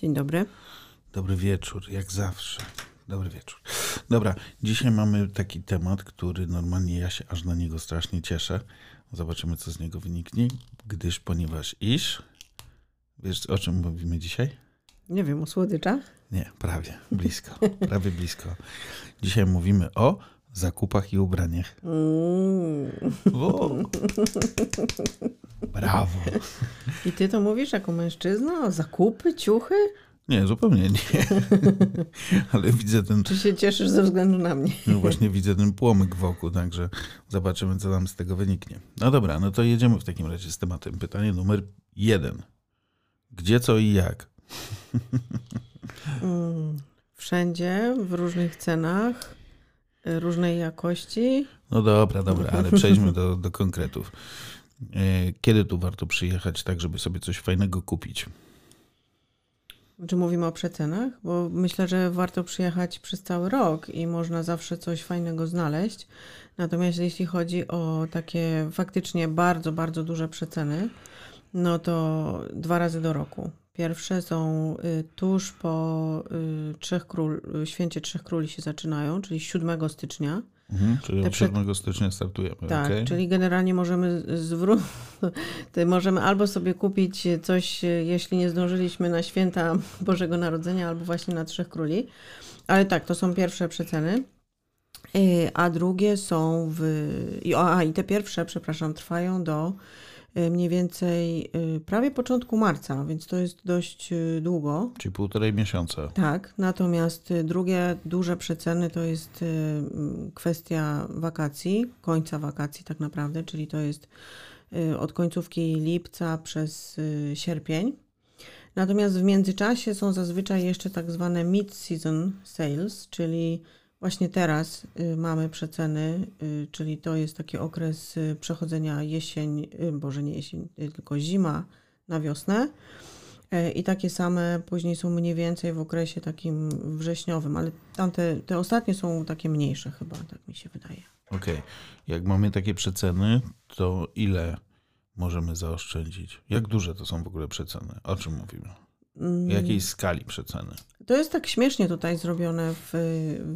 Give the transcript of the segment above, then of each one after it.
Dzień dobry. Dobry wieczór, jak zawsze. Dobry wieczór. Dobra, dzisiaj mamy taki temat, który normalnie ja się aż na niego strasznie cieszę. Zobaczymy, co z niego wyniknie, gdyż ponieważ iż. Wiesz, o czym mówimy dzisiaj? Nie wiem, o słodyczach? Nie, prawie, blisko, prawie blisko. Dzisiaj mówimy o zakupach i ubraniach. Mm. O! Brawo. I ty to mówisz jako mężczyzna? Zakupy, ciuchy? Nie, zupełnie nie. Ale widzę ten, Czy się cieszysz ze względu na mnie? no właśnie widzę ten płomyk wokół, także zobaczymy, co nam z tego wyniknie. No dobra, no to jedziemy w takim razie z tematem. Pytanie numer jeden. Gdzie, co i jak? Mm. Wszędzie, w różnych cenach, różnej jakości. No dobra, dobra, ale przejdźmy do, do konkretów. E, Kiedy tu warto przyjechać, tak żeby sobie coś fajnego kupić? Czy mówimy o przecenach? Bo myślę, że warto przyjechać przez cały rok i można zawsze coś fajnego znaleźć. Natomiast jeśli chodzi o takie faktycznie bardzo, bardzo duże przeceny, no to dwa razy do roku. Pierwsze są y, tuż po y, Trzech Król, y, Święcie Trzech Króli się zaczynają, czyli 7 stycznia. Mhm, czyli od przed- 7 stycznia startujemy, Tak, okej? czyli generalnie możemy zwró- to możemy albo sobie kupić coś, jeśli nie zdążyliśmy na święta Bożego Narodzenia, albo właśnie na Trzech Króli. Ale tak, to są pierwsze przeceny. A drugie są w. A i te pierwsze, przepraszam, trwają do mniej więcej e, prawie początku marca, więc to jest dość e, długo. Czyli półtorej miesiąca. Tak, natomiast y, drugie duże przeceny to jest y, kwestia wakacji, końca wakacji tak naprawdę, czyli to jest y, od końcówki lipca przez y, sierpień. Natomiast w międzyczasie są zazwyczaj jeszcze tak zwane mid-season sales, czyli właśnie teraz y, mamy przeceny, y, czyli to jest taki okres y, przechodzenia jesień, boże nie jesień, tylko zima na wiosnę. E, I takie same później są mniej więcej w okresie takim wrześniowym, ale tamte, te ostatnie są takie mniejsze chyba, tak mi się wydaje. Okej. Jak mamy takie przeceny, to ile możemy zaoszczędzić? Jak duże to są w ogóle przeceny? O czym mówimy? Mm, W jakiej skali przeceny? To jest tak śmiesznie tutaj zrobione w,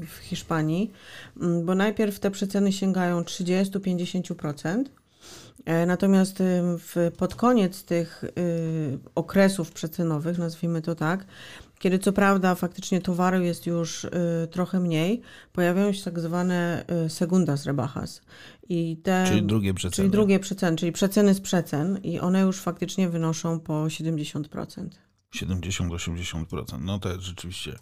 w Hiszpanii, mm, bo najpierw te przeceny sięgają 30-50%. e, Natomiast y, w, pod koniec tych y, okresów przecenowych, nazwijmy to tak, kiedy co prawda faktycznie towaru jest już y, trochę mniej, pojawiają się tak zwane y, segundas rebajas. I te, Czyli drugie przeceny. czyli drugie przeceny, czyli przeceny z przecen i one już faktycznie wynoszą po 70%. 70-80%. No to jest rzeczywiście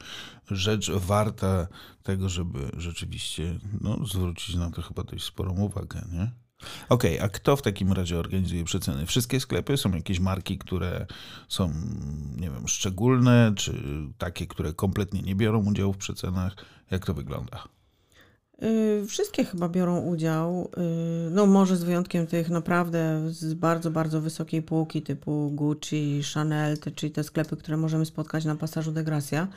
rzecz warta tego, żeby rzeczywiście no, zwrócić na to chyba dość sporą uwagę, nie? Okej, a kto w takim razie organizuje przeceny? Wszystkie sklepy? Są jakieś marki, które są, nie wiem, szczególne, czy takie, które kompletnie nie biorą udziału w przecenach? Jak to wygląda? Y, Wszystkie chyba biorą udział, y, no może z wyjątkiem tych naprawdę z bardzo, bardzo wysokiej półki typu Gucci, Chanel, te, czyli te sklepy, które możemy spotkać na pasażu de Gracia.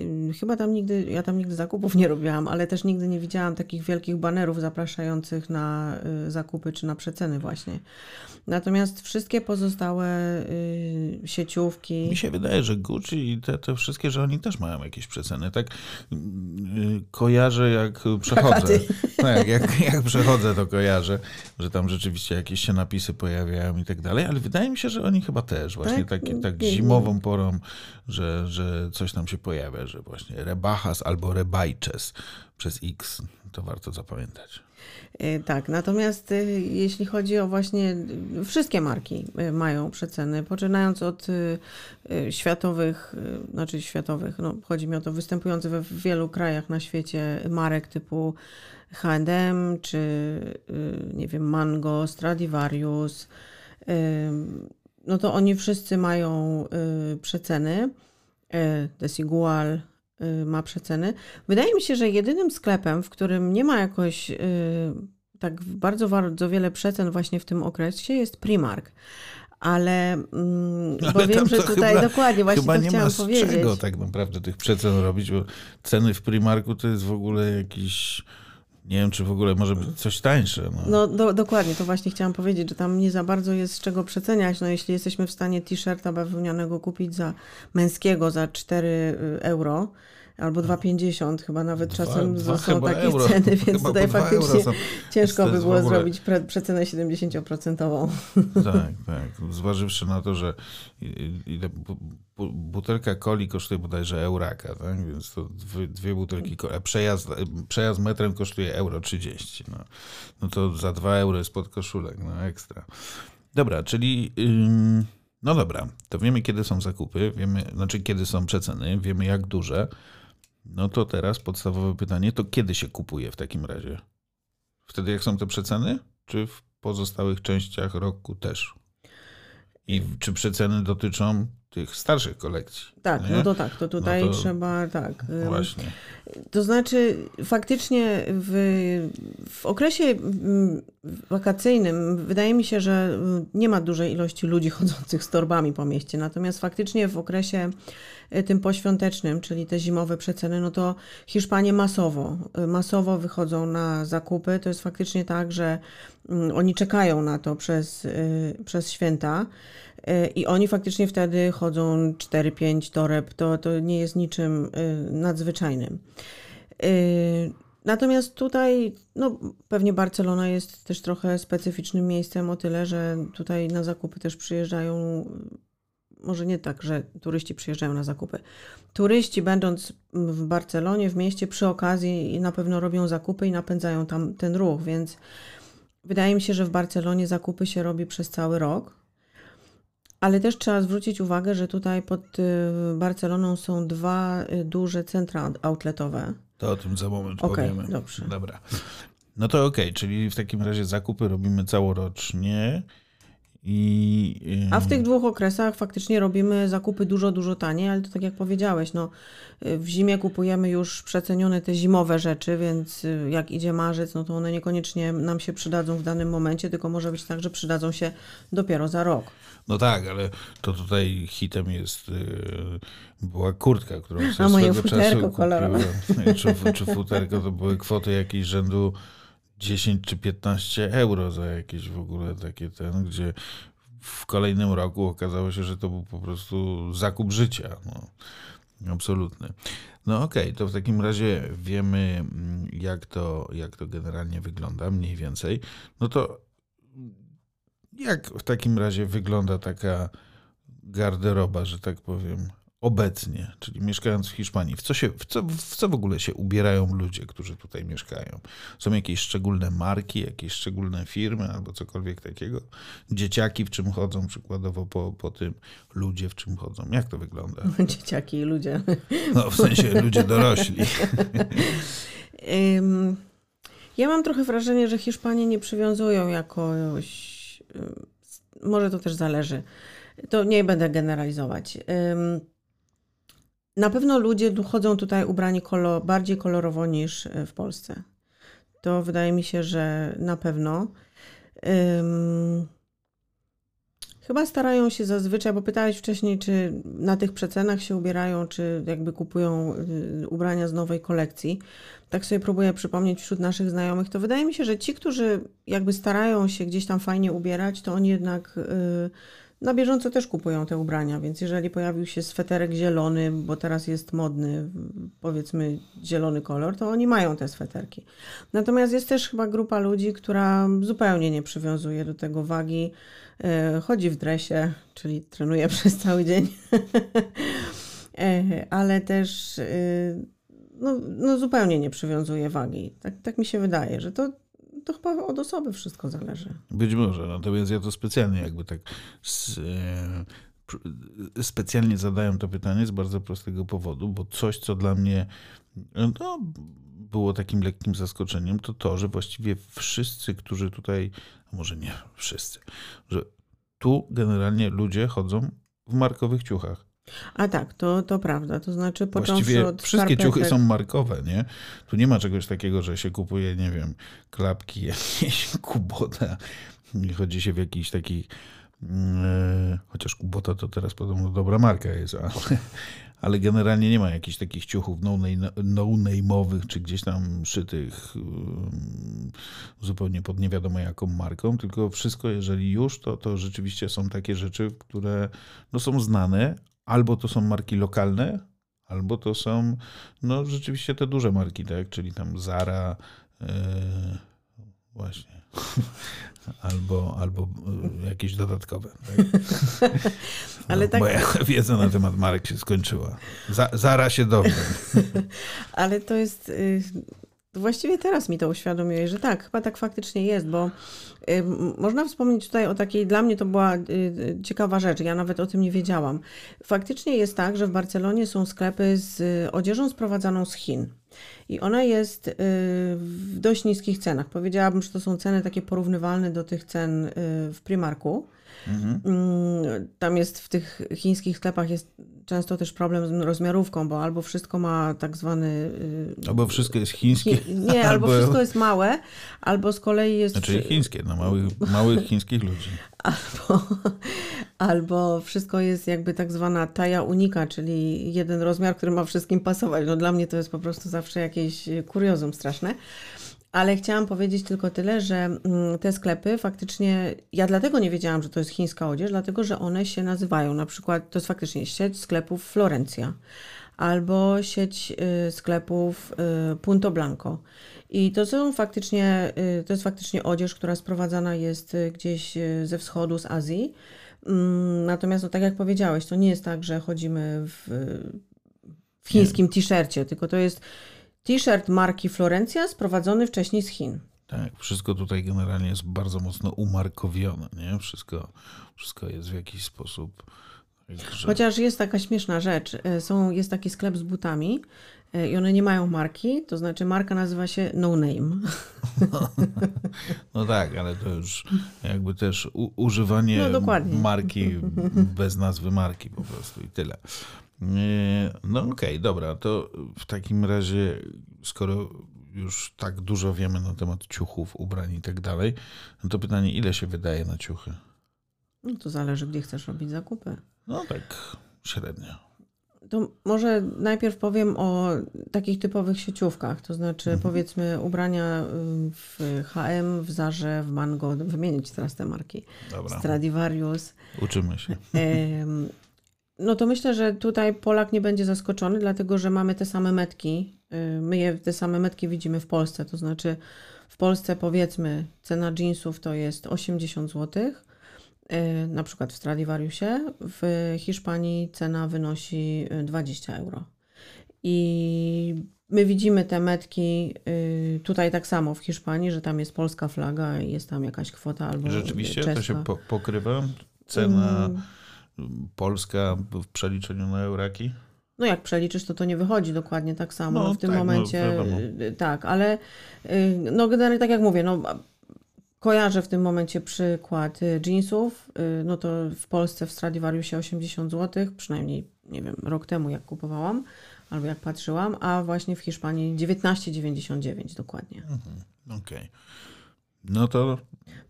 Y, Chyba tam nigdy, ja tam nigdy zakupów nie robiłam, ale też nigdy nie widziałam takich wielkich banerów zapraszających na zakupy czy na przeceny właśnie. Natomiast wszystkie pozostałe sieciówki... Mi się wydaje, że Gucci i te, te wszystkie, że oni też mają jakieś przeceny. Tak kojarzę, jak przechodzę. Plakaty. Tak, jak, jak przechodzę, to kojarzę, że tam rzeczywiście jakieś się napisy pojawiają i tak dalej, ale wydaje mi się, że oni chyba też właśnie Tak? tak, tak zimową porą, że, że coś tam się pojawia, że właśnie Rebajas albo Rebajches przez X, to warto zapamiętać. E, Tak, natomiast y, jeśli chodzi o właśnie y, wszystkie marki mają przeceny, poczynając od światowych, znaczy światowych, no chodzi mi o to występujących we wielu krajach na świecie marek typu H&M czy nie wiem Mango, Stradivarius, no to oni wszyscy mają przeceny. Desigual ma przeceny. Wydaje mi się, że jedynym sklepem, w którym nie ma jakoś y, tak bardzo, bardzo wiele przecen właśnie w tym okresie jest Primark. Ale, mm, Ale bo wiem, że tutaj chyba- dokładnie właśnie Chyba to nie chciałam ma z powiedzieć. czego tak naprawdę tych przecen robić, bo ceny w Primarku to jest w ogóle jakiś, Nie wiem, czy w ogóle może być coś tańsze. No, no do, dokładnie, to właśnie chciałam powiedzieć, że tam nie za bardzo jest z czego przeceniać. No jeśli jesteśmy w stanie t-shirta bawełnianego kupić za męskiego za 4 euro, albo 2,50 chyba nawet Dwa- czasem dwa są takie euro. ceny, więc tutaj faktycznie są. ciężko by było ogóle- zrobić pre, przecenę 70%. Tak, tak. Zważywszy na to, że butelka coli kosztuje bodajże euraka, tak? Więc to dwie, dwie butelki coli, a przejazd, przejazd metrem kosztuje euro 30. No. no to za 2 euro jest pod koszulek, no ekstra. Dobra, czyli ym, no dobra, to wiemy kiedy są zakupy, wiemy, znaczy kiedy są przeceny, wiemy jak duże. No to teraz podstawowe pytanie, to kiedy się kupuje w takim razie? Wtedy jak są te przeceny? Czy w pozostałych częściach roku też? I czy przeceny dotyczą tych starszych kolekcji? Tak, Nie? no to tak, to tutaj No to- trzeba tak. Właśnie. To znaczy, faktycznie w, w okresie wakacyjnym wydaje mi się, że nie ma dużej ilości ludzi chodzących z torbami po mieście. Natomiast faktycznie w okresie y, tym poświątecznym, czyli te zimowe przeceny, no to Hiszpanie masowo, y, masowo wychodzą na zakupy. To jest faktycznie tak, że mm, oni czekają na to przez, y, przez święta. I oni faktycznie wtedy chodzą 4-5 toreb. To, to nie jest niczym y, nadzwyczajnym. Y, Natomiast tutaj, no pewnie Barcelona jest też trochę specyficznym miejscem o tyle, że tutaj na zakupy też przyjeżdżają, może nie tak, że turyści przyjeżdżają na zakupy. Turyści będąc w Barcelonie, w mieście, przy okazji na pewno robią zakupy i napędzają tam ten ruch, więc wydaje mi się, że w Barcelonie zakupy się robi przez cały rok. Ale też trzeba zwrócić uwagę, że tutaj pod y, Barceloną są dwa y, duże centra outletowe. To o tym za moment Okej, powiemy. dobrze. Dobra. No to okej, czyli w takim razie zakupy robimy całorocznie i... A w tych dwóch okresach faktycznie robimy zakupy dużo, dużo taniej, ale to tak jak powiedziałeś, no, y, w zimie kupujemy już przecenione te zimowe rzeczy, więc y, jak idzie marzec, no to one niekoniecznie nam się przydadzą w danym momencie, tylko może być tak, że przydadzą się dopiero za rok. No tak, ale to tutaj hitem jest, yy, była kurtka, którą sobie A moje futerko kolorowe. kupiłem. Czy, czy futerko to były kwoty jakieś rzędu 10 czy 15 euro za jakieś w ogóle takie ten, gdzie w kolejnym roku okazało się, że to był po prostu zakup życia. No. Absolutny. No okej, to w takim razie wiemy, mm, jak to, jak to generalnie wygląda, mniej więcej. No to jak w takim razie wygląda taka garderoba, że tak powiem, obecnie, czyli mieszkając w Hiszpanii? W co, się, w, co, w co w ogóle się ubierają ludzie, którzy tutaj mieszkają? Są jakieś szczególne marki, jakieś szczególne firmy albo cokolwiek takiego? Dzieciaki w czym chodzą przykładowo po, po tym? Ludzie w czym chodzą? Jak to wygląda? Dzieciaki i ludzie. No w sensie ludzie dorośli. Ja mam trochę wrażenie, że Hiszpanie nie przywiązują jakoś. Może to też zależy. To nie będę generalizować. Na pewno ludzie chodzą tutaj ubrani kolo, bardziej kolorowo niż y, w Polsce. To wydaje mi się, że na pewno. Ym, Chyba starają się zazwyczaj, bo pytałeś wcześniej, czy na tych przecenach się ubierają, czy jakby kupują y, ubrania z nowej kolekcji. Tak sobie próbuję przypomnieć wśród naszych znajomych, to wydaje mi się, że ci, którzy jakby starają się gdzieś tam fajnie ubierać, to oni jednak y, na bieżąco też kupują te ubrania, więc jeżeli pojawił się sweterek zielony, bo teraz jest modny, powiedzmy zielony kolor, to oni mają te sweterki. Natomiast jest też chyba grupa ludzi, która zupełnie nie przywiązuje do tego wagi, y, chodzi w dresie, czyli trenuje przez cały dzień, E, ale też y, no, no zupełnie nie przywiązuje wagi. Tak, tak mi się wydaje, że to, to chyba od osoby wszystko zależy. Być może, natomiast ja to specjalnie jakby tak z, e, specjalnie zadałem to pytanie z bardzo prostego powodu, bo coś, co dla mnie no, było takim lekkim zaskoczeniem, to to, że właściwie wszyscy, którzy tutaj, a może nie wszyscy, że tu generalnie ludzie chodzą w markowych ciuchach. A tak, to, to prawda. To znaczy począwszy Właściwie od wszystkie ciuchy są markowe, nie? Tu nie ma czegoś takiego, że się kupuje, nie wiem, klapki jakieś, kubota chodzi się w jakiś taki, e, chociaż kubota to teraz podobno dobra marka jest, ale, ale generalnie nie ma jakichś takich ciuchów no-name'owych, czy gdzieś tam szytych um, zupełnie pod nie wiadomo jaką marką, tylko wszystko, jeżeli już, to, to rzeczywiście są takie rzeczy, które no, są znane, albo to są marki lokalne, albo to są no rzeczywiście te duże marki, tak, czyli tam Zara, yy, właśnie. albo, albo e, jakieś dodatkowe. Tak? Ale no, tak... Moja wiedza na temat marek się skończyła. Za, zaraz się dowiem. Ale to jest... Y, właściwie teraz mi to uświadomiłeś, że tak, chyba tak faktycznie jest, bo y, można wspomnieć tutaj o takiej, dla mnie to była y, ciekawa rzecz, ja nawet o tym nie wiedziałam. Faktycznie jest tak, że w Barcelonie są sklepy z odzieżą sprowadzaną z Chin. I ona jest y, w dość niskich cenach. Powiedziałabym, że to są ceny takie porównywalne do tych cen y, w Primarku. Mhm. Mm, tam jest w tych chińskich sklepach jest często też problem z rozmiarówką, bo albo wszystko ma tak zwany. Y, albo wszystko jest chińskie. Chi nie, albo... albo... wszystko jest małe, albo z kolei jest. Znaczy chińskie, no małych, małych chińskich ludzi. Albo, albo wszystko jest jakby tak zwana taja unika, czyli jeden rozmiar, który ma wszystkim pasować. No dla mnie to jest po prostu zawsze jakieś kuriozum straszne. Ale chciałam powiedzieć tylko tyle, że mm, te sklepy faktycznie, ja dlatego nie wiedziałam, że to jest chińska odzież, dlatego że one się nazywają, na przykład to jest faktycznie sieć sklepów Florencja albo sieć y, sklepów y, Punto Blanco. I to są faktycznie, y, to jest faktycznie odzież, która sprowadzana jest gdzieś ze wschodu, z Azji. Mm, natomiast, no, tak jak powiedziałeś, to nie jest tak, że chodzimy w, w chińskim t-shircie, tylko to jest T-shirt marki Florencja sprowadzony wcześniej z Chin. Tak, wszystko tutaj generalnie jest bardzo mocno umarkowione, nie? Wszystko, wszystko jest w jakiś sposób. Że... Chociaż jest taka śmieszna rzecz. E, są, jest taki sklep z butami e, i one nie mają marki, to znaczy marka nazywa się No Name. No tak, ale to już jakby też u, używanie no, marki bez nazwy marki po prostu i tyle. No okej, okay, dobra, to w takim razie, skoro już tak dużo wiemy na temat ciuchów, ubrań i tak dalej, no to pytanie, ile się wydaje na ciuchy? No to zależy, gdzie chcesz robić zakupy. No tak, średnio. To może najpierw powiem o takich typowych sieciówkach, to znaczy mhm. powiedzmy ubrania w H&M, w Zarze, w Mango, wymienić teraz te marki. Dobra. Stradivarius. Uczymy się. No to myślę, że tutaj Polak nie będzie zaskoczony, dlatego że mamy te same metki. Y, my je, te same metki widzimy w Polsce. To znaczy w Polsce powiedzmy cena jeansów to jest 80 zł, y, na przykład w Stradivariusie. W Hiszpanii cena wynosi 20 euro. I my widzimy te metki y, tutaj tak samo w Hiszpanii, że tam jest polska flaga i jest tam jakaś kwota albo Rzeczywiście czeska. to się po pokrywa? Cena... Mm Polska w przeliczeniu na euraki? No jak przeliczysz, to to nie wychodzi dokładnie tak samo no, w tym tak, no, momencie. No, tak, ale y, no generalnie tak jak mówię, no kojarzę w tym momencie przykład y, jeansów, no to w Polsce w Stradivariusie 80 zł, przynajmniej nie wiem, rok temu jak kupowałam albo jak patrzyłam, a właśnie w Hiszpanii 19,99 dokładnie. Mhm, Okej. Okay. No to.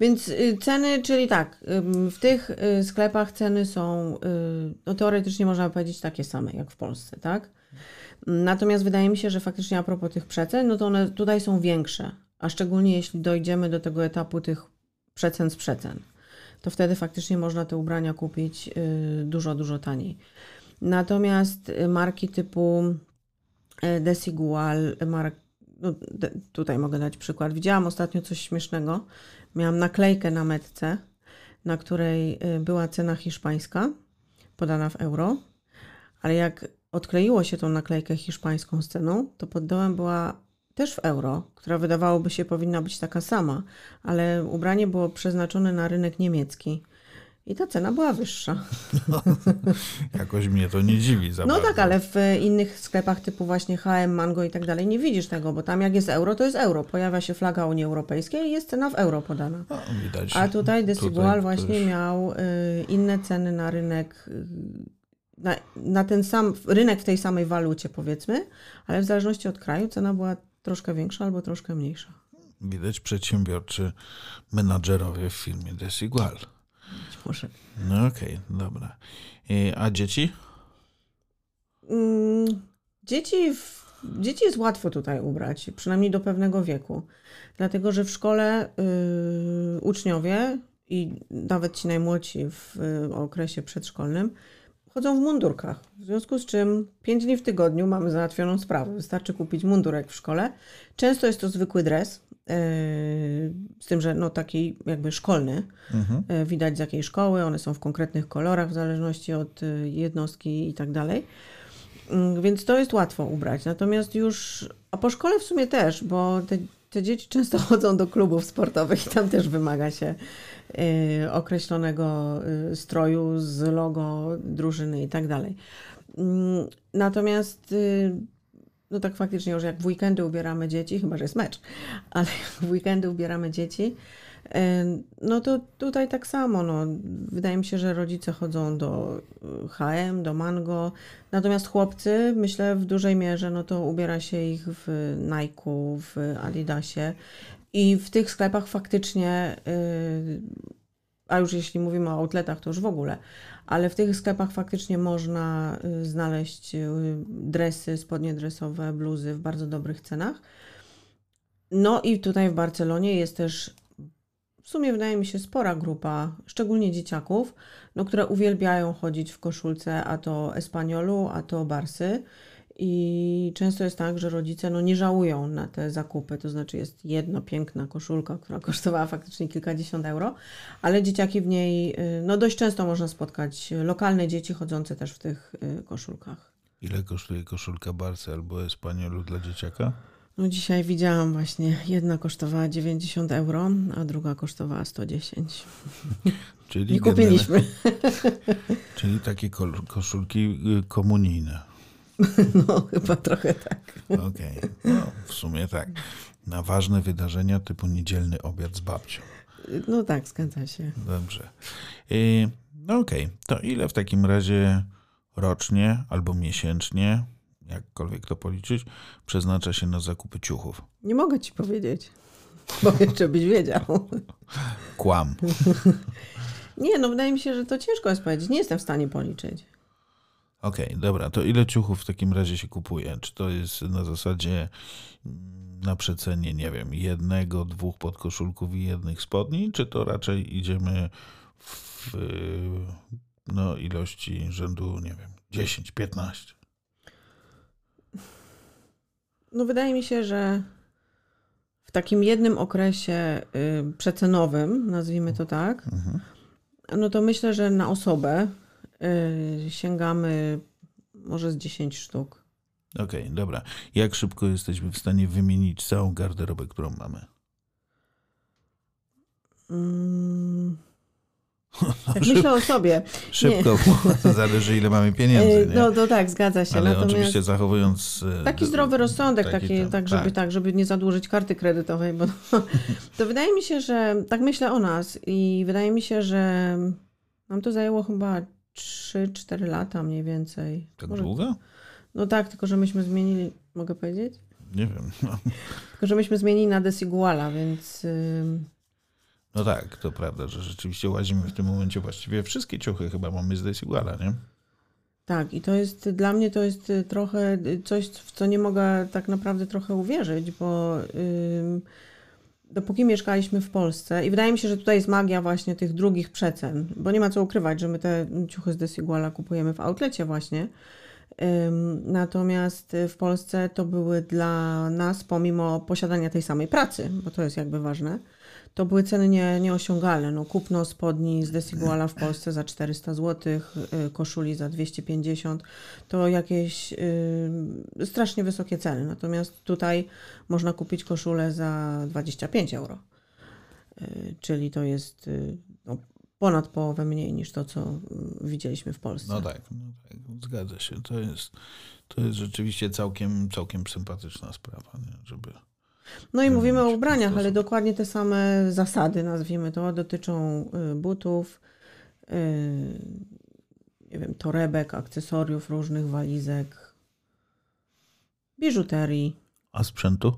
Więc y, ceny, czyli tak, w tych y, sklepach ceny są y, no teoretycznie można powiedzieć takie same jak w Polsce, tak? Natomiast wydaje mi się, że faktycznie a propos tych przecen, no to one tutaj są większe, a szczególnie jeśli dojdziemy do tego etapu tych przecen z przecen, to wtedy faktycznie można te ubrania kupić dużo, dużo taniej. Natomiast marki typu Desigual, mark, no, tutaj mogę dać przykład. Widziałam ostatnio coś śmiesznego. Miałam naklejkę na metce, na której y, była cena hiszpańska, podana w euro, ale jak odkleiło się tą naklejkę hiszpańską z ceną, to pod dołem była też w euro, która wydawałoby się powinna być taka sama, ale ubranie było przeznaczone na rynek niemiecki. I ta cena była wyższa. No, jakoś mnie to nie dziwi. Za no bardzo. tak, ale w innych sklepach typu właśnie HM, Mango i tak dalej nie widzisz tego, bo tam jak jest euro, to jest euro. Pojawia się flaga Unii Europejskiej i jest cena w euro podana. No, widać. A tutaj Desigual właśnie też... miał y, inne ceny na rynek, y, na, na ten sam rynek w tej samej walucie powiedzmy, ale w zależności od kraju cena była troszkę większa albo troszkę mniejsza. Widać przedsiębiorczy menadżerowie w firmie Desigual może. No okej, okay, dobra. I, a dzieci? mm, dzieci, w, dzieci jest łatwo tutaj ubrać, przynajmniej do pewnego wieku. Dlatego, że w szkole y, uczniowie i nawet ci najmłodsi w y, okresie przedszkolnym chodzą w mundurkach. W związku z czym 5 dni w tygodniu mamy załatwioną sprawę. Wystarczy kupić mundurek w szkole. Często jest to zwykły dres, z tym, że no taki jakby szkolny. Mhm. Yy, widać z jakiej szkoły, one są w konkretnych kolorach w zależności od yy, jednostki i tak dalej. Więc to jest łatwo ubrać. Natomiast już, a po szkole w sumie też, bo te, te dzieci często chodzą do klubów sportowych i tam też wymaga się określonego stroju z logo drużyny i tak dalej. Mm, natomiast no tak faktycznie już jak w weekendy ubieramy dzieci, chyba że jest mecz, ale w weekendy ubieramy dzieci, no to tutaj tak samo. No, wydaje mi się, że rodzice chodzą do HM, do Mango, natomiast chłopcy, myślę w dużej mierze, no to ubiera się ich w Nike, w Adidasie. I w tych sklepach faktycznie, y, a już jeśli mówimy o outletach, to już w ogóle, ale w tych sklepach faktycznie można y, znaleźć y, dresy, spodnie dresowe, bluzy w bardzo dobrych cenach. No i tutaj w Barcelonie jest też w sumie wydaje mi się spora grupa, szczególnie dzieciaków, no, które uwielbiają chodzić w koszulce, a to Espaniolu, a to Barsy. I często jest tak, że rodzice no, nie żałują na te zakupy. To znaczy, jest jedna piękna koszulka, która kosztowała faktycznie kilkadziesiąt euro, ale dzieciaki w niej, y, no dość często można spotkać lokalne dzieci chodzące też w tych y, koszulkach. Ile kosztuje koszulka Barcy albo Espaniolu dla dzieciaka? No dzisiaj widziałam właśnie, jedna kosztowała 90 euro, a druga kosztowała 110. Czyli Nie kupiliśmy. Czyli takie koszulki y, komunijne. No, chyba trochę tak. Okej, okay. no, w sumie tak. Na ważne wydarzenia typu niedzielny obiad z babcią. No tak, zgadza się. Dobrze. Y, no okej, okay. to ile w takim razie rocznie albo miesięcznie, jakkolwiek to policzyć, przeznacza się na zakupy ciuchów? Nie mogę ci powiedzieć, bo jeszcze byś wiedział. Kłam. Nie, no wydaje mi się, że to ciężko jest powiedzieć. Nie jestem w stanie policzyć. Okej, okay, dobra, to ile ciuchów w takim razie się kupuje? Czy to jest na zasadzie mm, na przecenie, nie wiem, jednego, dwóch podkoszulków i jednych spodni, czy to raczej idziemy w no, ilości rzędu, nie wiem, 10, 15? No wydaje mi się, że w takim jednym okresie y, przecenowym, nazwijmy to tak, mhm. no to myślę, że na osobę Y, sięgamy może z 10 sztuk. Okej, okay, dobra. Jak szybko jesteśmy w stanie wymienić całą garderobę, którą mamy? Mm. Tak myślę o sobie. Szybko, zależy ile mamy pieniędzy. Y, nie? No, to tak, zgadza się. Ale Natomiast oczywiście zachowując... Y, taki zdrowy rozsądek, taki, taki tak, żeby, tak. tak, żeby nie zadłużyć karty kredytowej, bo to wydaje mi się, że tak myślę o nas i wydaje mi się, że nam to zajęło chyba 3-4 lata mniej więcej. Tak Może... długo? No tak, tylko że myśmy zmienili, mogę powiedzieć? Nie wiem. No. Tylko, że myśmy zmienili na Desiguala, więc... No tak, to prawda, że rzeczywiście łazimy w tym momencie właściwie wszystkie ciuchy chyba mamy z Desiguala, nie? Tak, i to jest dla mnie to jest trochę coś, w co nie mogę tak naprawdę trochę uwierzyć, bo dopóki mieszkaliśmy w Polsce i wydaje mi się, że tutaj jest magia właśnie tych drugich przecen, bo nie ma co ukrywać, że my te ciuchy z Desiguala kupujemy w outlecie właśnie. Natomiast w Polsce to były dla nas, pomimo posiadania tej samej pracy, bo to jest jakby ważne, to były ceny nie, nieosiągalne. No, kupno spodni z Desiguala w Polsce za 400 zł, y, koszuli za 250, to jakieś y, strasznie wysokie ceny. Natomiast tutaj można kupić koszulę za 25 euro. Y, czyli to jest no, ponad połowę mniej niż to, co widzieliśmy w Polsce. No tak, no tak zgadza się. To jest, to jest rzeczywiście całkiem, całkiem sympatyczna sprawa, nie? żeby no i mówimy o ubraniach, ale dokładnie te same zasady, nazwijmy to, dotyczą y, butów, y, nie wiem, torebek, akcesoriów, różnych walizek, biżuterii. A sprzętu?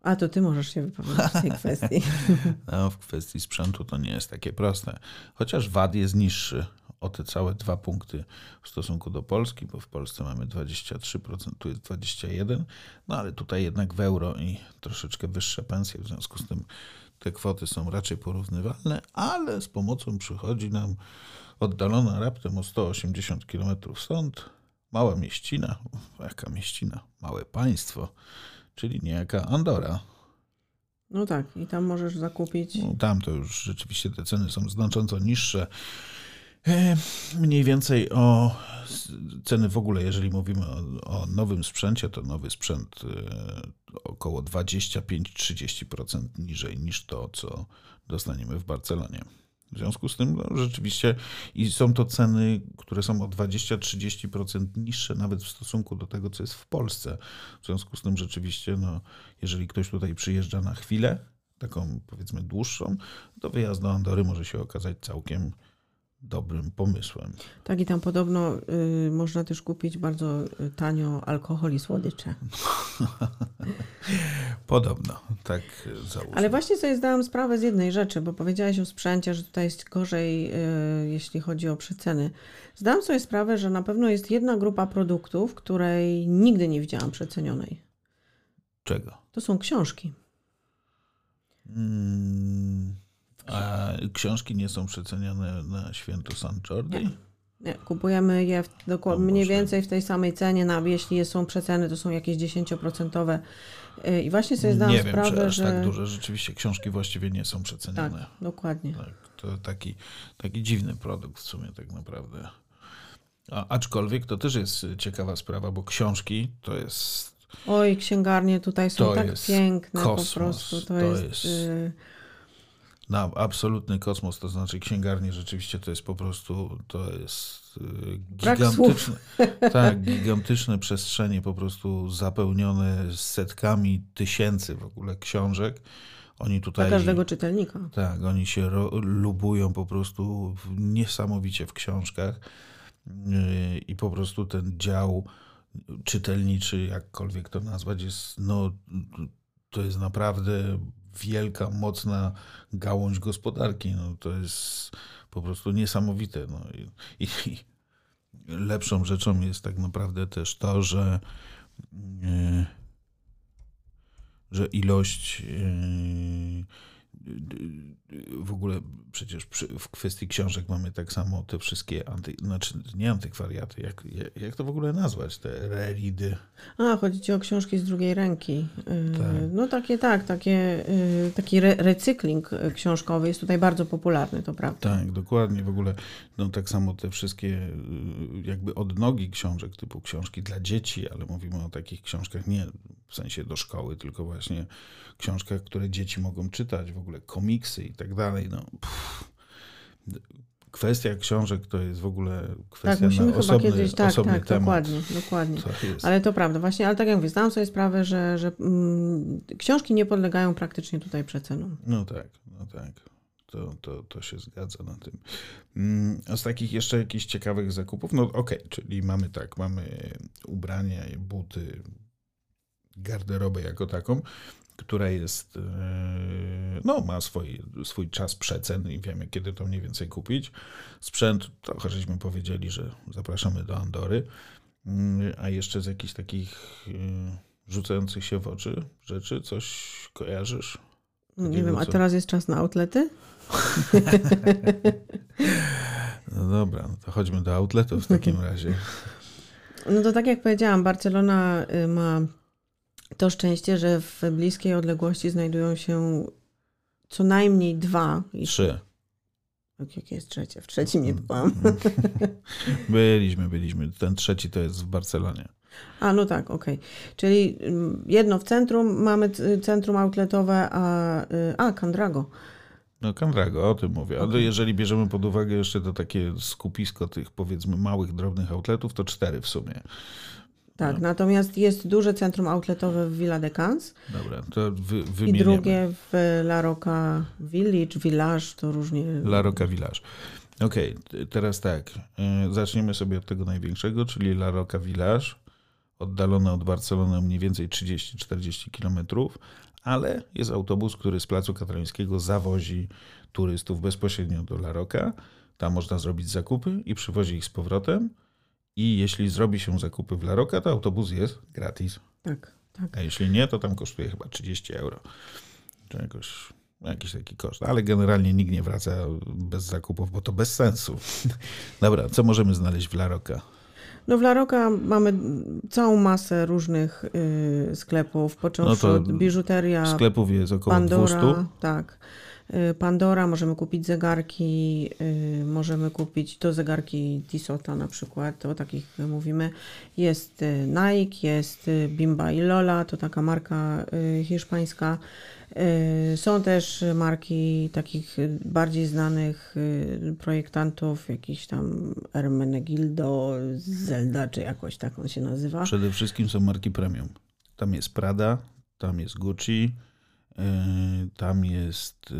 A to ty możesz się wypowiedzieć w tej kwestii. No, w kwestii sprzętu to nie jest takie proste. Chociaż VAT jest niższy o te całe dwa punkty w stosunku do Polski, bo w Polsce mamy 23%, tu jest 21%, no ale tutaj jednak w euro i troszeczkę wyższe pensje, w związku z tym te kwoty są raczej porównywalne, ale z pomocą przychodzi nam oddalona raptem o 180 km stąd mała mieścina, jaka mieścina, małe państwo, czyli niejaka Andora. No tak, i tam możesz zakupić. No, tam to już rzeczywiście te ceny są znacząco niższe. Mniej więcej o ceny w ogóle, jeżeli mówimy o, o nowym sprzęcie, to nowy sprzęt e, około 25-30% niżej niż to, co dostaniemy w Barcelonie. W związku z tym no, rzeczywiście i są to ceny, które są o 20-30% niższe nawet w stosunku do tego, co jest w Polsce. W związku z tym rzeczywiście, no, jeżeli ktoś tutaj przyjeżdża na chwilę, taką powiedzmy dłuższą, to wyjazd do Andory może się okazać całkiem dobrym pomysłem. Tak, i tam podobno y, można też kupić bardzo y, tanio alkohol i słodycze. podobno, tak załóżmy. Ale właśnie sobie zdałam sprawę z jednej rzeczy, bo powiedziałeś o sprzęcie, że tutaj jest gorzej, y, jeśli chodzi o przeceny. Zdałam sobie sprawę, że na pewno jest jedna grupa produktów, której nigdy nie widziałam przecenionej. Czego? To są książki. Hmm. A książki nie są przeceniane na święto San Jordi? Nie. nie. Kupujemy je w, dokładnie, mniej więcej w tej samej cenie. Na, jeśli są przeceny, to są jakieś 10%. Y, I właśnie sobie zdałam nie sprawę, wiem, czy aż że... tak duże. Rzeczywiście książki właściwie nie są przeceniane. Tak, dokładnie. Tak, to taki, taki dziwny produkt w sumie tak naprawdę. A, aczkolwiek to też jest ciekawa sprawa, bo książki to jest... Oj, księgarnie tutaj są tak piękne kosmos, po prostu. To, to jest... jest... Na absolutny kosmos, to znaczy księgarnie rzeczywiście to jest po prostu, to jest y, gigantyczne, tak, gigantyczne przestrzenie po prostu zapełnione setkami tysięcy w ogóle książek. Oni tutaj, Dla każdego czytelnika. Tak, oni się ro, lubują po prostu niesamowicie w książkach yy, i po prostu ten dział czytelniczy, jakkolwiek to nazwać, jest, no, to jest naprawdę wielka, mocna gałąź gospodarki. No, to jest po prostu niesamowite. No. I, i, lepszą rzeczą jest tak naprawdę też to, że, yy, że ilość yy, w ogóle przecież w kwestii książek mamy tak samo te wszystkie, anty, znaczy nie antykwariaty, jak, jak to w ogóle nazwać, te relidy. A, chodzi ci o książki z drugiej ręki. Y, tak. No takie, tak, takie, y, taki re recykling książkowy jest tutaj bardzo popularny, to prawda. Tak, dokładnie, w ogóle no tak samo te wszystkie y, jakby odnogi książek, typu książki dla dzieci, ale mówimy o takich książkach nie w sensie do szkoły, tylko właśnie książkach, które dzieci mogą czytać, w ogóle komiksy i tak dalej. No, kwestia książek to jest w ogóle kwestia tak, musimy na osobny, chyba kiedyś, tak, osobny tak, temat. Dokładnie, dokładnie. Ale to prawda, właśnie, ale tak jak mówię, zdałam sobie sprawę, że, że mm, książki nie podlegają praktycznie tutaj przecenom. No tak, no tak. To, to, to się zgadza na tym. Mm, a z takich jeszcze jakichś ciekawych zakupów, no okej, okay, czyli mamy tak, mamy ubrania, buty, garderobę jako taką, która jest, e, no, ma swój, swój czas przecen i wiemy, kiedy to mniej więcej kupić. Sprzęt, trochę żeśmy powiedzieli, że zapraszamy do Andory, mm, a jeszcze z jakichś takich e, rzucających się w oczy rzeczy, coś kojarzysz? No nie wiem, a teraz jest czas na outlety? no dobra, no to chodźmy do outletów w takim razie. No to tak jak powiedziałam, Barcelona y, ma to szczęście, że w bliskiej odległości znajdują się co najmniej dwa. Trzy. Jakie jest trzecie? W trzecim nie byłam. Byliśmy, byliśmy. Ten trzeci to jest w Barcelonie. A, no tak, okej. Okay. Czyli mm, jedno w centrum, mamy centrum outletowe, a, y, a Candrago. No Candrago, o tym mówię. Ale okay. jeżeli bierzemy pod uwagę jeszcze to takie skupisko tych powiedzmy małych, drobnych outletów, to cztery w sumie. Tak, no. natomiast jest duże centrum outletowe w Villa de Cans. Dobra, to wy, I drugie w La Roca Village, Village, to różnie. La Roca Village. Okej, okay, teraz tak. E, zaczniemy sobie od tego największego, czyli La Roca Village, oddalone od Barcelony mniej więcej 30-40 kilometrów, ale jest autobus, który z Placu Katalońskiego zawozi turystów bezpośrednio do La Roca Tam można zrobić zakupy i przywozi ich z powrotem. I jeśli zrobi się zakupy w Laroka, to autobus jest gratis. Tak, tak. A jeśli nie, to tam kosztuje chyba 30 euro. Czy jakoś, jakiś taki koszt. Ale generalnie nikt nie wraca bez zakupów, bo to bez sensu. Dobra, co możemy znaleźć w Laroka? No w Laroka mamy całą masę różnych y, sklepów, począwszy No od biżuteria, Sklepów jest około Pandora, 200. tak. Y, Pandora, możemy kupić zegarki, y, możemy kupić to zegarki Tissota na przykład, o takich mówimy. Jest y, Nike, jest Bimba i Lola, to taka marka hiszpańska. Są też marki takich bardziej znanych projektantów, jakiś tam Ermenegildo, Zelda, czy jakoś tak on się nazywa. Przede wszystkim są marki premium. Tam jest Prada, tam jest Gucci, tam jest yy,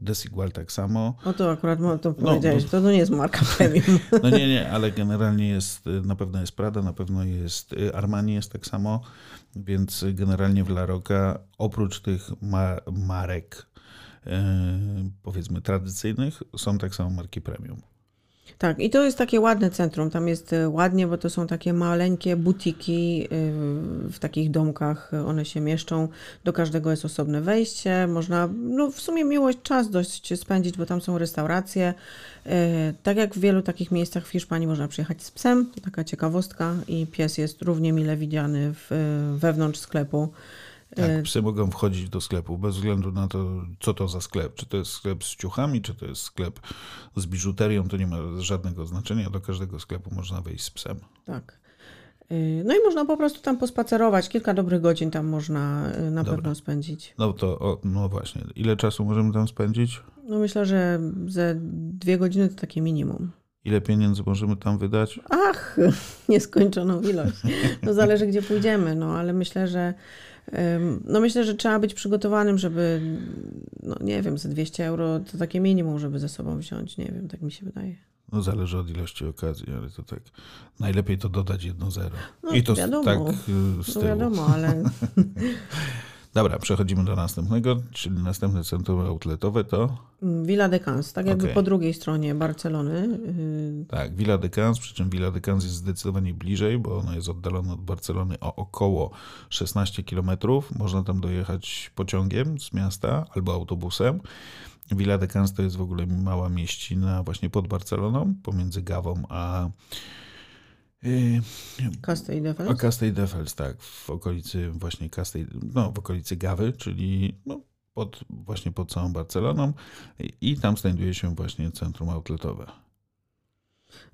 Desigual tak samo. No to akurat to No, powiedziałeś, to- to, to nie jest marka premium. No nie, nie, ale generalnie jest, y, na pewno jest Prada, na pewno jest y, Armani jest tak samo, więc y, generalnie w La Rocca oprócz tych ma- marek powiedzmy tradycyjnych są tak samo marki premium. Tak, i to jest takie ładne centrum. Tam jest y, ładnie, bo to są takie maleńkie butiki y, w takich domkach. One się mieszczą. Do każdego jest osobne wejście. Można, no w sumie miłość czas dość spędzić, bo tam są restauracje. Y, Tak jak w wielu takich miejscach w Hiszpanii można przyjechać z psem. To taka ciekawostka. I pies jest równie mile widziany w, wewnątrz sklepu. Tak, psy mogą wchodzić do sklepu bez względu na to, co to za sklep. Czy to jest sklep z ciuchami, czy to jest sklep z biżuterią, to nie ma żadnego znaczenia. Do każdego sklepu można wejść z psem. Tak. Y, No i można po prostu tam pospacerować. Kilka dobrych godzin tam można y, na Dobra. pewno spędzić. No to, o, no właśnie, ile czasu możemy tam spędzić? No myślę, że ze dwie godziny to takie minimum. Ile pieniędzy możemy tam wydać? Ach, nieskończoną ilość. No zależy, gdzie pójdziemy, no ale myślę, że no myślę, że trzeba być przygotowanym, żeby, no nie wiem, ze 200 euro to takie minimum, żeby ze sobą wziąć. Nie wiem, tak mi się wydaje. No zależy od ilości okazji, ale to tak. Najlepiej to dodać jedno zero. No, I to wiadomo. tak y, z No tyłu. wiadomo, ale Dobra, przechodzimy do następnego, czyli następne centrum outletowe to Villa de Cans, tak jakby Okej. po drugiej stronie Barcelony. yy, tak, Villa de Cans, przy czym Villa de Cans jest zdecydowanie bliżej, bo ona jest oddalona od Barcelony o około 16 km. Można tam dojechać pociągiem z miasta albo autobusem. Villa de Cans to jest w ogóle mała mieścina właśnie pod Barceloną, pomiędzy Gawą a yy, Castelldefels. A Castelldefels, tak, w okolicy właśnie Castell, no w okolicy Gawy, czyli no, pod, właśnie pod całą Barceloną i, tam znajduje się właśnie centrum outletowe.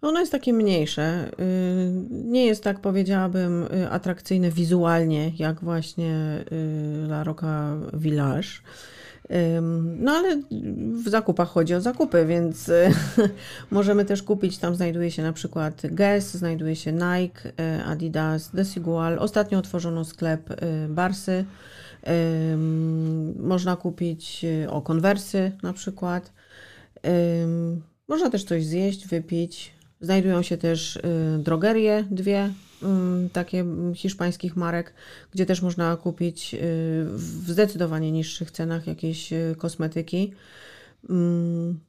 Ono jest takie mniejsze. y, Nie jest tak, powiedziałabym, y, atrakcyjne wizualnie, jak właśnie y, La Roca Village. No ale w zakupach chodzi o zakupy, więc y, możemy też kupić. Tam znajduje się na przykład Guess, znajduje się Nike, y, Adidas, Desigual. Ostatnio otworzono sklep y, Barsy. Można kupić o konwersy na przykład. Można też coś zjeść, wypić. Znajdują się też y, drogerie, dwie ym, takie hiszpańskich marek, gdzie też można kupić y, w zdecydowanie niższych cenach jakieś y, kosmetyki. Ym,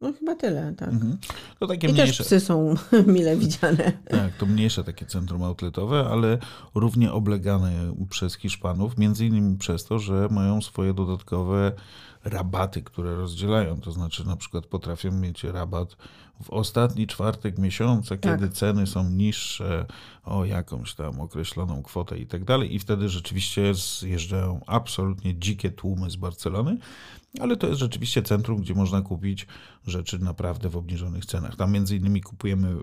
No chyba tyle, tak. Mhm. To takie I też mniejsze, psy są mile widziane. tak, to mniejsze takie centrum outletowe, ale równie oblegane przez Hiszpanów, między innymi przez to, że mają swoje dodatkowe rabaty, które rozdzielają. To znaczy na przykład potrafią mieć rabat w ostatni czwartek miesiąca, kiedy Tak. ceny są niższe o jakąś tam określoną kwotę i tak dalej. I wtedy rzeczywiście zjeżdżają absolutnie dzikie tłumy z Barcelony, ale to jest rzeczywiście centrum, gdzie można kupić rzeczy naprawdę w obniżonych cenach. Tam między innymi kupujemy y,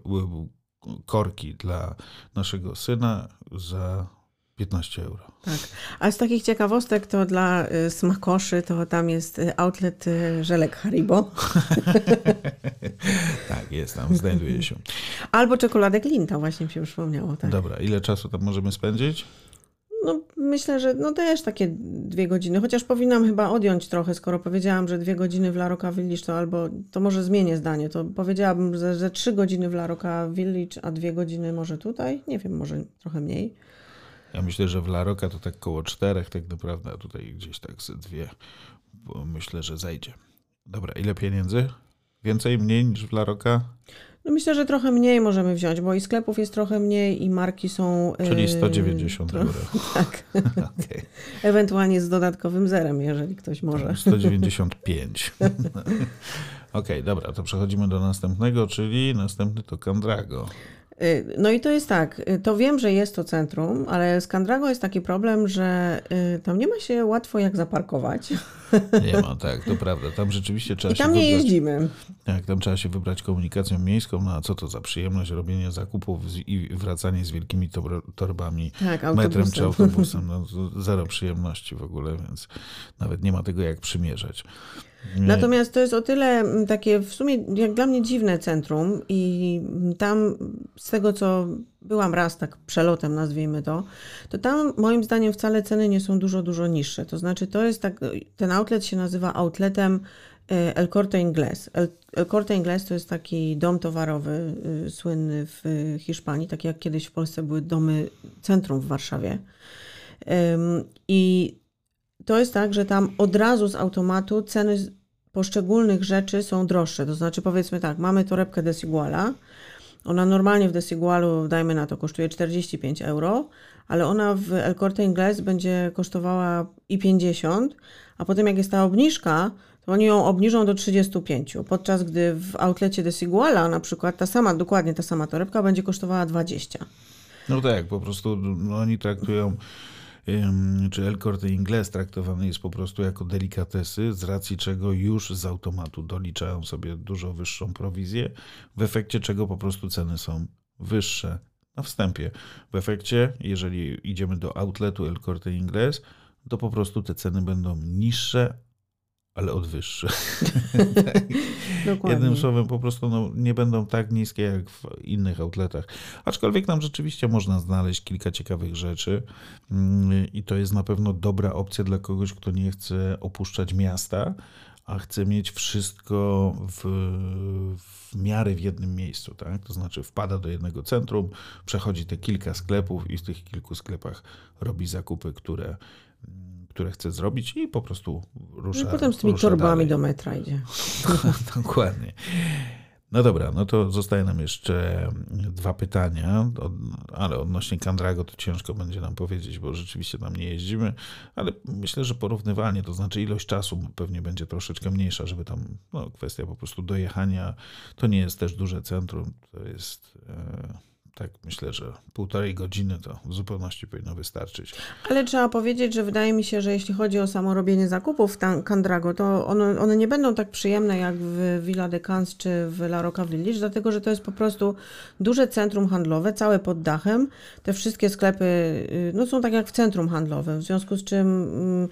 korki dla naszego syna za 15 euro. Tak. A z takich ciekawostek to dla y, smakoszy to tam jest y, outlet y, żelek Haribo Tak, jest tam, znajduje się. albo czekoladek Linta, właśnie mi się przypomniało. Tak. Dobra, ile czasu tam możemy spędzić? No, myślę, że no też takie dwie godziny, chociaż powinnam chyba odjąć trochę, skoro powiedziałam, że dwie godziny w La Roca Village, to albo, to może zmienię zdanie, to powiedziałabym, że ze trzy godziny w La Roca Village, a dwie godziny może tutaj, nie wiem, może trochę mniej. Ja myślę, że w La Roca to tak koło czterech tak naprawdę, a tutaj gdzieś tak ze dwie, bo myślę, że zejdzie. Dobra, ile pieniędzy? Więcej, mniej niż w Laroka? No myślę, że trochę mniej możemy wziąć, bo i sklepów jest trochę mniej i marki są... Czyli 190 yy, euro. Tak. okay. Ewentualnie z dodatkowym zerem, jeżeli ktoś może. 195. Okej, okay, dobra, to przechodzimy do następnego, czyli następny to Candrago. Y, no i to jest tak, y, to wiem, że jest to centrum, ale z Candrago jest taki problem, że y, tam nie ma się łatwo jak zaparkować. Nie ma, tak, to prawda. Tam rzeczywiście trzeba I tam się nie wybrać, jeździmy. Tak, tam trzeba się wybrać komunikacją miejską, no a co to za przyjemność robienie zakupów i wracanie z wielkimi torbami tak, metrem czy autobusem. No, zero przyjemności w ogóle, więc nawet nie ma tego jak przymierzać. Natomiast to jest o tyle mm, takie w sumie jak dla mnie dziwne centrum i tam z tego co byłam raz tak przelotem nazwijmy to, to tam moim zdaniem wcale ceny nie są dużo, dużo niższe. To znaczy to jest tak, ten outlet się nazywa outletem e, El Corte Inglés. El, El Corte Inglés to jest taki dom towarowy y, słynny w Hiszpanii, tak jak kiedyś w Polsce były domy centrum w Warszawie. I to jest tak, że tam od razu z automatu ceny poszczególnych rzeczy są droższe. To znaczy, powiedzmy tak, mamy torebkę Desiguala. Ona normalnie w Desigualu, dajmy na to, kosztuje 45 euro, ale ona w El Corte Inglés będzie kosztowała i 50, a potem jak jest ta obniżka, to oni ją obniżą do 35, podczas gdy w outlecie Desiguala na przykład ta sama, dokładnie ta sama torebka będzie kosztowała 20. No tak, po prostu no, oni traktują czy El Corte Inglés traktowany jest po prostu jako delikatesy, z racji czego już z automatu doliczają sobie dużo wyższą prowizję, w efekcie czego po prostu ceny są wyższe na wstępie. W efekcie, jeżeli idziemy do outletu El Corte Inglés, to po prostu te ceny będą niższe, ale od wyższych. Jednym słowem, po prostu no, nie będą tak niskie jak w innych outletach. Aczkolwiek tam rzeczywiście można znaleźć kilka ciekawych rzeczy mm, i to jest na pewno dobra opcja dla kogoś, kto nie chce opuszczać miasta, a chce mieć wszystko w, w miarę w jednym miejscu. Tak? To znaczy wpada do jednego centrum, przechodzi te kilka sklepów i w tych kilku sklepach robi zakupy, które które chce zrobić i po prostu rusza. No I potem z tymi torbami dalej. do metra idzie. Dokładnie. No dobra, no to zostaje nam jeszcze dwa pytania, ale odnośnie Kandrago to ciężko będzie nam powiedzieć, bo rzeczywiście tam nie jeździmy, ale myślę, że porównywalnie, to znaczy ilość czasu pewnie będzie troszeczkę mniejsza, żeby tam, no kwestia po prostu dojechania, to nie jest też duże centrum, to jest... E, tak myślę, że półtorej godziny to w zupełności powinno wystarczyć. Ale trzeba powiedzieć, że wydaje mi się, że jeśli chodzi o samo robienie zakupów w Candrago, to one, one nie będą tak przyjemne jak w Villa de Cans czy w La Roca Village, dlatego że to jest po prostu duże centrum handlowe, całe pod dachem. Te wszystkie sklepy y, no, są tak jak w centrum handlowym, w związku z czym mm,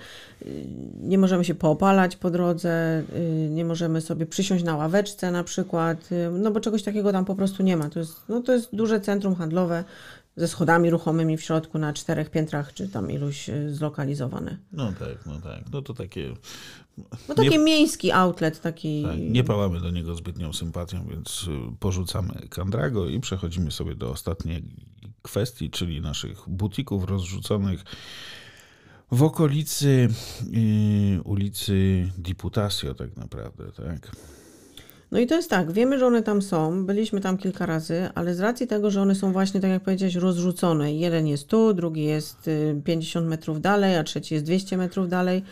nie możemy się popalać po drodze, y, nie możemy sobie przysiąść na ławeczce na przykład, y, no bo czegoś takiego tam po prostu nie ma. To jest, no, to jest duże centrum handlowe ze schodami ruchomymi w środku na czterech piętrach, czy tam iluś y, zlokalizowane. No tak, no tak. No to takie... No taki nie, miejski outlet, taki... Tak, nie pałamy do niego zbytnią sympatią, więc porzucamy Kandrago i przechodzimy sobie do ostatniej kwestii, czyli naszych butików rozrzuconych w okolicy yy, ulicy Diputacio tak naprawdę, tak? No i to jest tak, wiemy, że one tam są, byliśmy tam kilka razy, ale z racji tego, że one są właśnie, tak jak powiedziałeś, rozrzucone, jeden jest tu, drugi jest 50 y, metrów dalej, a trzeci jest 200 metrów dalej,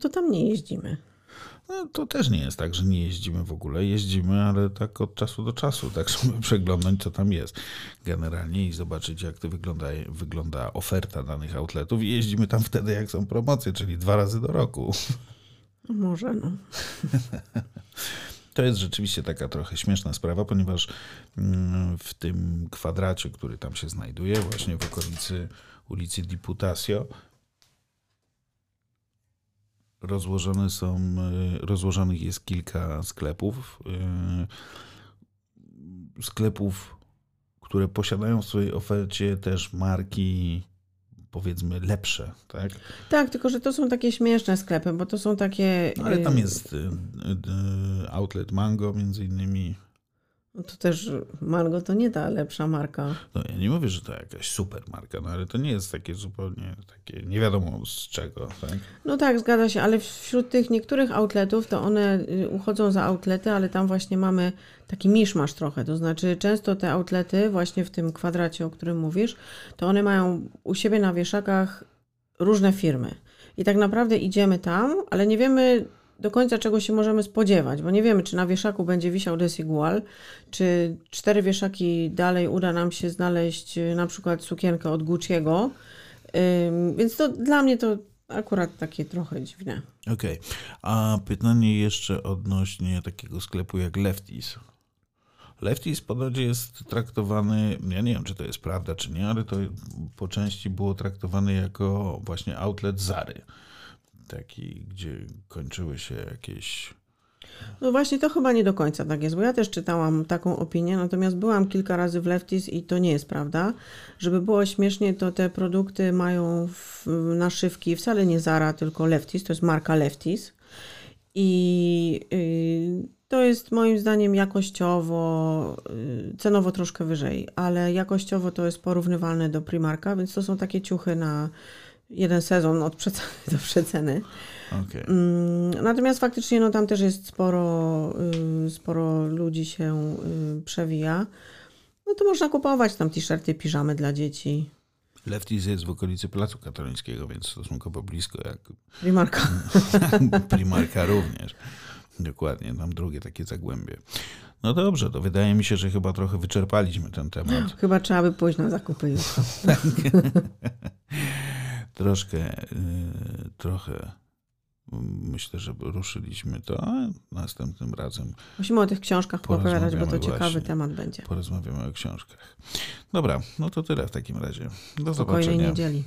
to tam nie jeździmy. No, to też nie jest tak, że nie jeździmy w ogóle. Jeździmy, ale tak od czasu do czasu, tak żeby przeglądać, co tam jest generalnie i zobaczyć, jak to wygląda, wygląda oferta danych outletów. I jeździmy tam wtedy, jak są promocje, czyli dwa razy do roku. No może, no. To jest rzeczywiście taka trochę śmieszna sprawa, ponieważ mm, w tym kwadracie, który tam się znajduje, właśnie w okolicy ulicy Diputacio, rozłożone są, e, rozłożonych jest kilka sklepów. E, sklepów, które posiadają w swojej ofercie też marki powiedzmy lepsze, tak? Tak, tylko że to są takie śmieszne sklepy, bo to są takie... No, ale tam y, jest y, y, outlet Mango między innymi. To też Mango to nie ta lepsza marka. No ja nie mówię, że to jakaś super marka, no ale to nie jest takie zupełnie takie nie wiadomo z czego, tak? No tak, zgadza się, ale wśród tych niektórych outletów to one y, uchodzą za outlety, ale tam właśnie mamy taki miszmasz trochę, to znaczy często te outlety właśnie w tym kwadracie, o którym mówisz, to one mają u siebie na wieszakach różne firmy. I tak naprawdę idziemy tam, ale nie wiemy do końca czego się możemy spodziewać, bo nie wiemy, czy na wieszaku będzie wisiał desigual, czy cztery wieszaki dalej uda nam się znaleźć y, na przykład sukienkę od Gucci'ego. Więc to dla mnie to akurat takie trochę dziwne. Okej, a pytanie jeszcze odnośnie takiego sklepu jak Lefties. Lefties ponoć jest traktowany, ja nie wiem czy to jest prawda czy nie, ale to po części było traktowane jako właśnie outlet Zary. Taki, gdzie kończyły się jakieś No właśnie to chyba nie do końca tak jest, bo ja też czytałam taką opinię, natomiast byłam kilka razy w Lefties i to nie jest prawda. Żeby było śmiesznie, to te produkty mają w, naszywki wcale nie Zara, tylko Lefties, to jest marka Lefties. I y, to jest moim zdaniem jakościowo, y, cenowo troszkę wyżej, ale jakościowo to jest porównywalne do Primarka, więc to są takie ciuchy na jeden sezon od przeceny do przeceny. Okej. Mm, Natomiast faktycznie no, tam też jest sporo, y, sporo ludzi się y, przewija. No to można kupować tam t-shirty, piżamy dla dzieci. Lefties jest w okolicy Placu Katolińskiego, więc stosunkowo blisko jak Primarka. Primarka również. Dokładnie, tam drugie takie zagłębie. No dobrze, to wydaje mi się, że chyba trochę wyczerpaliśmy ten temat. Chyba trzeba by pójść na zakupy jutro. Troszkę, y, trochę mm, myślę, że ruszyliśmy to, a następnym razem Musimy o tych książkach poopowiadać, bo to ciekawy właśnie. temat będzie. porozmawiamy o książkach. Dobra, no to tyle w takim razie. Do Spokojnej zobaczenia. niedzieli.